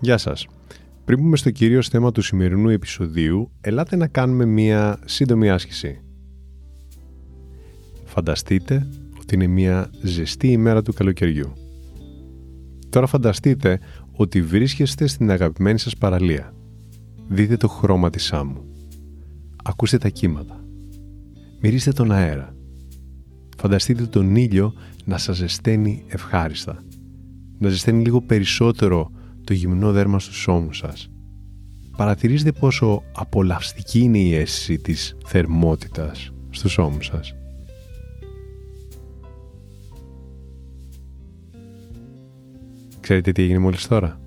Γεια σας. Πριν πούμε στο κυρίως θέμα του σημερινού επεισοδίου, ελάτε να κάνουμε μια σύντομη άσκηση. Φανταστείτε ότι είναι μια ζεστή ημέρα του καλοκαιριού. Τώρα φανταστείτε ότι βρίσκεστε στην αγαπημένη σας παραλία. Δείτε το χρώμα της άμμου. Ακούστε τα κύματα. Μυρίστε τον αέρα. Φανταστείτε τον ήλιο να σας ζεσταίνει ευχάριστα. Να ζεσταίνει λίγο περισσότερο το γυμνό δέρμα στους ώμους σας. Παρατηρήστε πόσο απολαυστική είναι η αίσθηση της θερμότητας στους ώμους σας. Ξέρετε τι έγινε μόλις τώρα;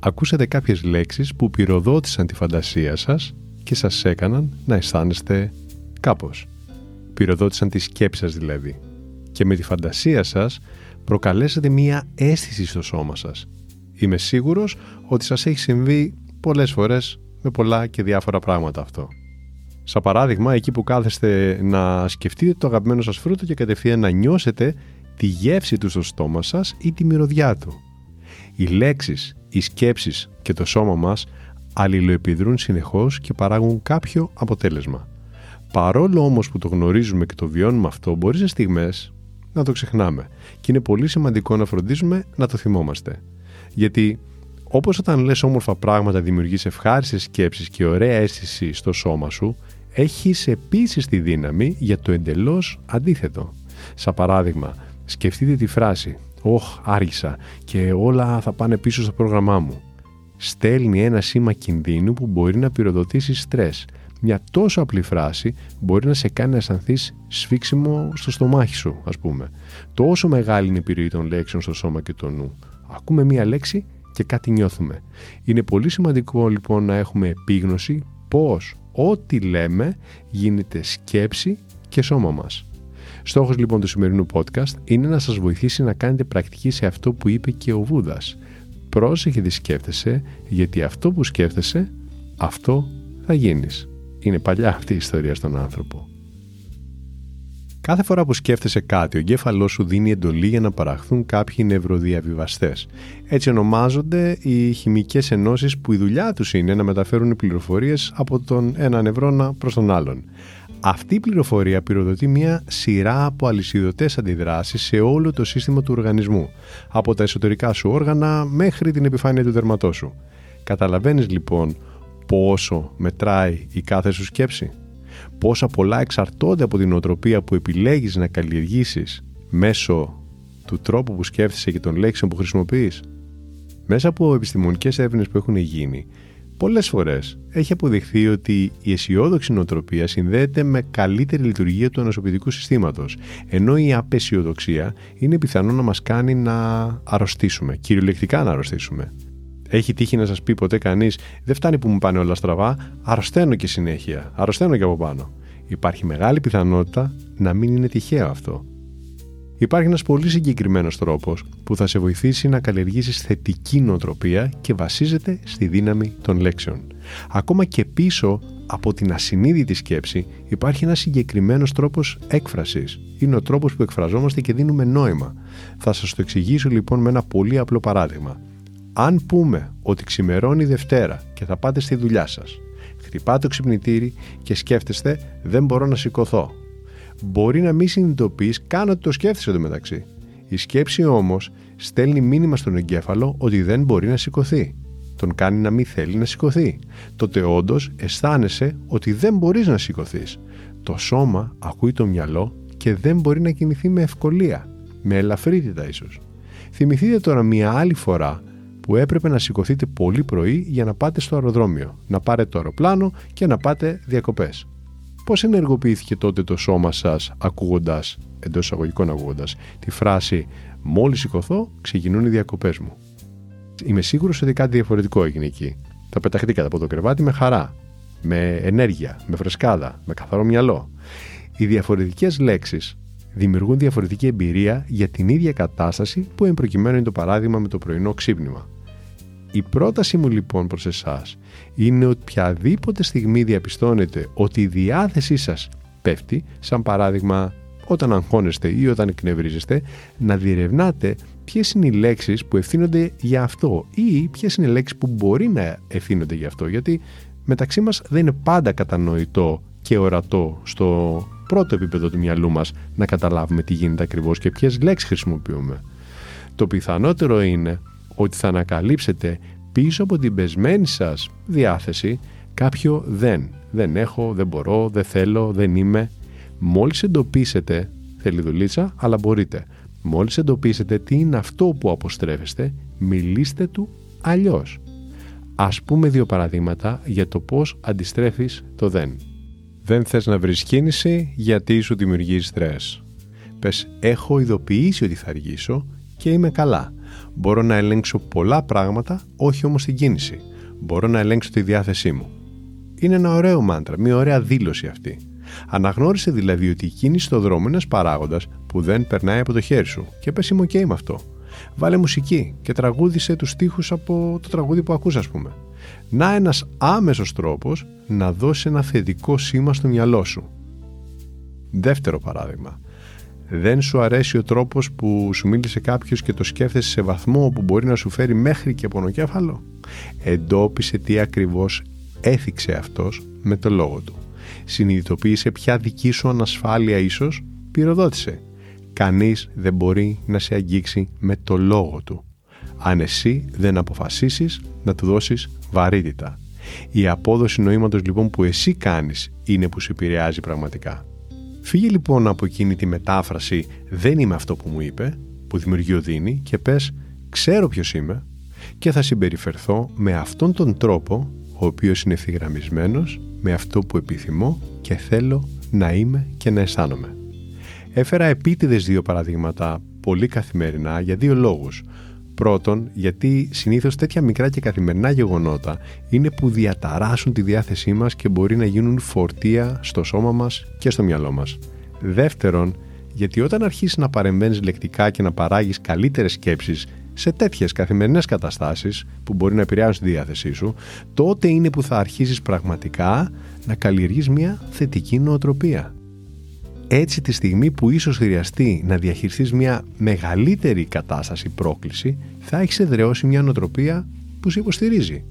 Ακούσατε κάποιες λέξεις που πυροδότησαν τη φαντασία σας και σας έκαναν να αισθάνεστε κάπως. Πυροδότησαν τη σκέψη σας δηλαδή. Και με τη φαντασία σας προκαλέσατε μία αίσθηση στο σώμα σας Είμαι σίγουρος ότι σας έχει συμβεί πολλές φορές με πολλά και διάφορα πράγματα αυτό. Σαν παράδειγμα, εκεί που κάθεστε να σκεφτείτε το αγαπημένο σας φρούτο και κατευθείαν να νιώσετε τη γεύση του στο στόμα σας ή τη μυρωδιά του. Οι λέξεις, οι σκέψεις και το σώμα μας αλληλοεπιδρούν συνεχώς και παράγουν κάποιο αποτέλεσμα. Παρόλο όμως που το γνωρίζουμε και το βιώνουμε αυτό, μπορεί σε στιγμές να το ξεχνάμε και είναι πολύ σημαντικό να φροντίζουμε να το θυμόμαστε. Γιατί όπως όταν λες όμορφα πράγματα δημιουργείς ευχάριστες σκέψεις και ωραία αίσθηση στο σώμα σου, έχεις επίσης τη δύναμη για το εντελώς αντίθετο. Σαν παράδειγμα, σκεφτείτε τη φράση «Ωχ, άργησα και όλα θα πάνε πίσω στο πρόγραμμά μου». Στέλνει ένα σήμα κινδύνου που μπορεί να πυροδοτήσει στρες. Μια τόσο απλή φράση μπορεί να σε κάνει να αισθανθείς σφίξιμο στο στομάχι σου, ας πούμε. Τόσο μεγάλη είναι η επιρροή των λέξεων στο σώμα και το νου ακούμε μία λέξη και κάτι νιώθουμε. Είναι πολύ σημαντικό λοιπόν να έχουμε επίγνωση πώς ό,τι λέμε γίνεται σκέψη και σώμα μας. Στόχος λοιπόν του σημερινού podcast είναι να σας βοηθήσει να κάνετε πρακτική σε αυτό που είπε και ο Βούδας. Πρόσεχε τι σκέφτεσαι, γιατί αυτό που σκέφτεσαι, αυτό θα γίνεις. Είναι παλιά αυτή η ιστορία στον άνθρωπο. Κάθε φορά που σκέφτεσαι κάτι, ο εγκέφαλός σου δίνει εντολή για να παραχθούν κάποιοι νευροδιαβιβαστές. Έτσι ονομάζονται οι χημικές ενώσεις που η δουλειά τους είναι να μεταφέρουν πληροφορίες από τον ένα νευρώνα προς τον άλλον. Αυτή η πληροφορία πυροδοτεί μια σειρά από αλυσιδωτές αντιδράσεις σε όλο το σύστημα του οργανισμού, από τα εσωτερικά σου όργανα μέχρι την επιφάνεια του δερματός σου. Καταλαβαίνεις λοιπόν πόσο μετράει η κάθε σου σκέψη; Πόσα πολλά εξαρτώνται από την οτροπία που επιλέγεις να καλλιεργήσεις μέσω του τρόπου που σκέφτεσαι και των λέξεων που χρησιμοποιείς. Μέσα από επιστημονικές έρευνες που έχουν γίνει, πολλές φορές έχει αποδειχθεί ότι η αισιόδοξη νοοτροπία συνδέεται με καλύτερη λειτουργία του ανασωπητικού συστήματος, ενώ η απεσιοδοξία είναι πιθανό να μας κάνει να αρρωστήσουμε, κυριολεκτικά να αρρωστήσουμε. Έχει τύχει να σας πει ποτέ κανείς, δεν φτάνει που μου πάνε όλα στραβά, αρρωσταίνω και συνέχεια, αρρωσταίνω και από πάνω. Υπάρχει μεγάλη πιθανότητα να μην είναι τυχαίο αυτό. Υπάρχει ένας πολύ συγκεκριμένος τρόπος που θα σε βοηθήσει να καλλιεργήσεις θετική νοοτροπία και βασίζεται στη δύναμη των λέξεων. Ακόμα και πίσω από την ασυνείδητη σκέψη υπάρχει ένας συγκεκριμένος τρόπος έκφρασης. Είναι ο τρόπος που εκφραζόμαστε και δίνουμε νόημα. Θα σας το εξηγήσω λοιπόν με ένα πολύ απλό παράδειγμα. Αν πούμε ότι ξημερώνει Δευτέρα και θα πάτε στη δουλειά σας, χτυπάτε το ξυπνητήρι και σκέφτεστε «δεν μπορώ να σηκωθώ». Μπορεί να μην συνειδητοποιείς καν ότι το σκέφτεσαι το μεταξύ. Η σκέψη όμως στέλνει μήνυμα στον εγκέφαλο ότι δεν μπορεί να σηκωθεί. Τον κάνει να μην θέλει να σηκωθεί. Τότε όντως αισθάνεσαι ότι δεν μπορείς να σηκωθείς. Το σώμα ακούει το μυαλό και δεν μπορεί να κινηθεί με ευκολία, με ελαφρύτητα ίσως. Θυμηθείτε τώρα μια άλλη φορά που έπρεπε να σηκωθείτε πολύ πρωί για να πάτε στο αεροδρόμιο, να πάρετε το αεροπλάνο και να πάτε διακοπές. Πώς ενεργοποιήθηκε τότε το σώμα σας ακούγοντας, εντός εισαγωγικών ακούγοντας, τη φράση «Μόλις σηκωθώ, ξεκινούν οι διακοπές μου». Είμαι σίγουρος ότι κάτι διαφορετικό έγινε εκεί. Θα πεταχτήκατε από το κρεβάτι με χαρά, με ενέργεια, με φρεσκάδα, με καθαρό μυαλό. Οι διαφορετικές λέξεις δημιουργούν διαφορετική εμπειρία για την ίδια κατάσταση που εμπροκειμένου είναι το παράδειγμα με το πρωινό ξύπνημα. Η πρόταση μου λοιπόν προς εσάς είναι ότι οποιαδήποτε στιγμή διαπιστώνετε ότι η διάθεσή σας πέφτει, σαν παράδειγμα όταν αγχώνεστε ή όταν εκνευρίζεστε, να διερευνάτε ποιες είναι οι λέξεις που ευθύνονται για αυτό ή ποιες είναι οι λέξεις που μπορεί να ευθύνονται για αυτό. Γιατί μεταξύ μας δεν είναι πάντα κατανοητό και ορατό στο πρώτο επίπεδο του μυαλού μας να καταλάβουμε τι γίνεται ακριβώς και ποιες λέξεις χρησιμοποιούμε. Το πιθανότερο είναι ότι θα ανακαλύψετε πίσω από την πεσμένη σας διάθεση κάποιο δεν. Δεν έχω, δεν μπορώ, δεν θέλω, δεν είμαι. Μόλις εντοπίσετε, θέλει δουλίτσα, αλλά μπορείτε. Μόλις εντοπίσετε τι είναι αυτό που αποστρέφεστε, μιλήστε του αλλιώς. Ας πούμε δύο παραδείγματα για το πώς αντιστρέφεις το δεν. Δεν θες να βρεις κίνηση γιατί σου δημιουργεί στρες. Πες έχω ειδοποιήσει ότι θα αργήσω και είμαι καλά. Μπορώ να ελέγξω πολλά πράγματα, όχι όμως την κίνηση. Μπορώ να ελέγξω τη διάθεσή μου. Είναι ένα ωραίο μάντρα, μια ωραία δήλωση αυτή. Αναγνώρισε δηλαδή ότι η κίνηση στο δρόμο είναι ένας παράγοντας που δεν περνάει από το χέρι σου και πες είμαι OK με αυτό. Βάλε μουσική και τραγούδισε τους στίχους από το τραγούδι που ακούς ας πούμε. Να ένας άμεσος τρόπος να δώσει ένα θετικό σήμα στο μυαλό σου. Δεύτερο παράδειγμα. Δεν σου αρέσει ο τρόπος που σου μίλησε κάποιος και το σκέφτεσαι σε βαθμό που μπορεί να σου φέρει μέχρι και πονοκέφαλο; Εντόπισε τι ακριβώς έθιξε αυτός με το λόγο του. Συνειδητοποίησε ποια δική σου ανασφάλεια ίσως; Πυροδότησε. Κανείς δεν μπορεί να σε αγγίξει με το λόγο του. Αν εσύ δεν αποφασίσεις να του δώσεις βαρύτητα. Η απόδοση νοήματος λοιπόν που εσύ κάνεις είναι που σε επηρεάζει πραγματικά. Φύγε λοιπόν από εκείνη τη μετάφραση «δεν είμαι αυτό που μου είπε» που δημιουργεί ο Δίνη και πες «ξέρω ποιος είμαι» και θα συμπεριφερθώ με αυτόν τον τρόπο ο οποίος είναι ευθυγραμμισμένος με αυτό που επιθυμώ και θέλω να είμαι και να αισθάνομαι. Έφερα επίτηδες δύο παραδείγματα πολύ καθημερινά για δύο λόγους. Πρώτον, γιατί συνήθως τέτοια μικρά και καθημερινά γεγονότα είναι που διαταράσσουν τη διάθεσή μας και μπορεί να γίνουν φορτία στο σώμα μας και στο μυαλό μας. Δεύτερον, γιατί όταν αρχίσεις να παρεμβαίνεις λεκτικά και να παράγεις καλύτερες σκέψεις σε τέτοιες καθημερινές καταστάσεις που μπορεί να επηρεάσουν τη διάθεσή σου, τότε είναι που θα αρχίσεις πραγματικά να καλλιεργείς μια θετική νοοτροπία. Έτσι τη στιγμή που ίσως χρειαστεί να διαχειριστείς μια μεγαλύτερη κατάσταση πρόκληση, θα έχεις εδραιώσει μια νοοτροπία που σε υποστηρίζει.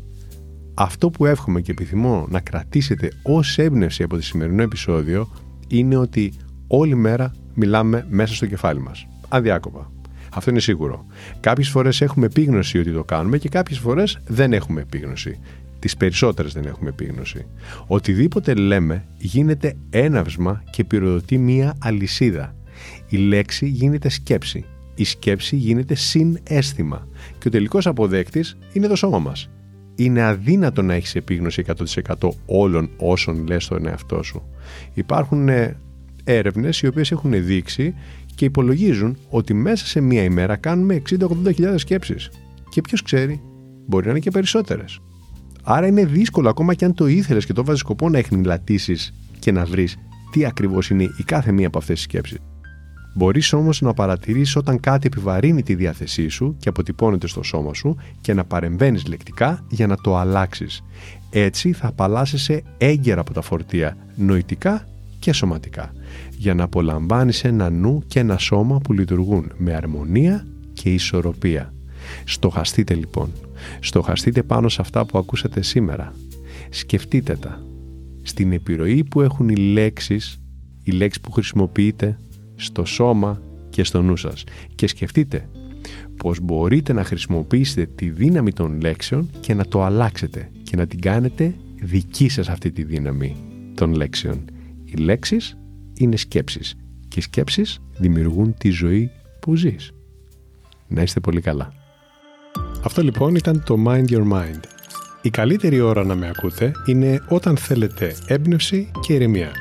Αυτό που εύχομαι και επιθυμώ να κρατήσετε ως έμπνευση από το σημερινό επεισόδιο είναι ότι όλη μέρα μιλάμε μέσα στο κεφάλι μας. Αδιάκοπα. Αυτό είναι σίγουρο. Κάποιες φορές έχουμε επίγνωση ότι το κάνουμε και κάποιες φορές δεν έχουμε επίγνωση. Τις περισσότερες δεν έχουμε επίγνωση. Οτιδήποτε λέμε γίνεται έναυσμα και πυροδοτεί μία αλυσίδα. Η λέξη γίνεται σκέψη. Η σκέψη γίνεται συνέστημα. Και ο τελικός αποδέκτης είναι το σώμα μας. Είναι αδύνατο να έχεις επίγνωση 100% όλων όσων λες στον εαυτό σου. Υπάρχουν ε, έρευνες οι οποίες έχουν δείξει και υπολογίζουν ότι μέσα σε μία ημέρα κάνουμε 60-80 σκέψεις. Και ποιος ξέρει, μπορεί να είναι και περισσότερες. Άρα είναι δύσκολο ακόμα και αν το ήθελες και το βάζεις σκοπό να εχνηλατήσεις και να βρεις τι ακριβώς είναι η κάθε μία από αυτές τις σκέψεις. Μπορείς όμως να παρατηρήσεις όταν κάτι επιβαρύνει τη διάθεσή σου και αποτυπώνεται στο σώμα σου και να παρεμβαίνεις λεκτικά για να το αλλάξεις. Έτσι θα απαλλάσσεσαι έγκαιρα από τα φορτία, νοητικά και σωματικά για να απολαμβάνεις ένα νου και ένα σώμα που λειτουργούν με αρμονία και ισορροπία. Στοχαστείτε λοιπόν. Στοχαστείτε πάνω σε αυτά που ακούσατε σήμερα. Σκεφτείτε τα. Στην επιρροή που έχουν οι λέξεις, οι λέξεις που χρησιμοποιείτε στο σώμα και στο νου σας. Και σκεφτείτε πως μπορείτε να χρησιμοποιήσετε τη δύναμη των λέξεων και να το αλλάξετε και να την κάνετε δική σας αυτή τη δύναμη των λέξεων. Οι λέξεις είναι σκέψεις και οι σκέψεις δημιουργούν τη ζωή που ζεις. Να είστε πολύ καλά. Αυτό λοιπόν ήταν το Mind Your Mind. Η καλύτερη ώρα να με ακούτε είναι όταν θέλετε έμπνευση και ηρεμία.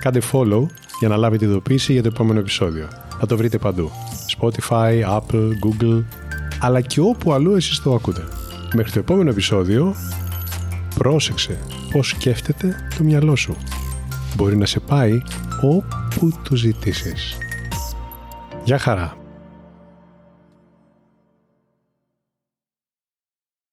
Κάντε follow για να λάβετε ειδοποίηση για το επόμενο επεισόδιο. Θα το βρείτε παντού. Spotify, Apple, Google. αλλά και όπου αλλού εσείς το ακούτε. Μέχρι το επόμενο επεισόδιο, πρόσεξε πώς σκέφτεται το μυαλό σου. Μπορεί να σε πάει όπου το ζητήσεις. Γεια χαρά!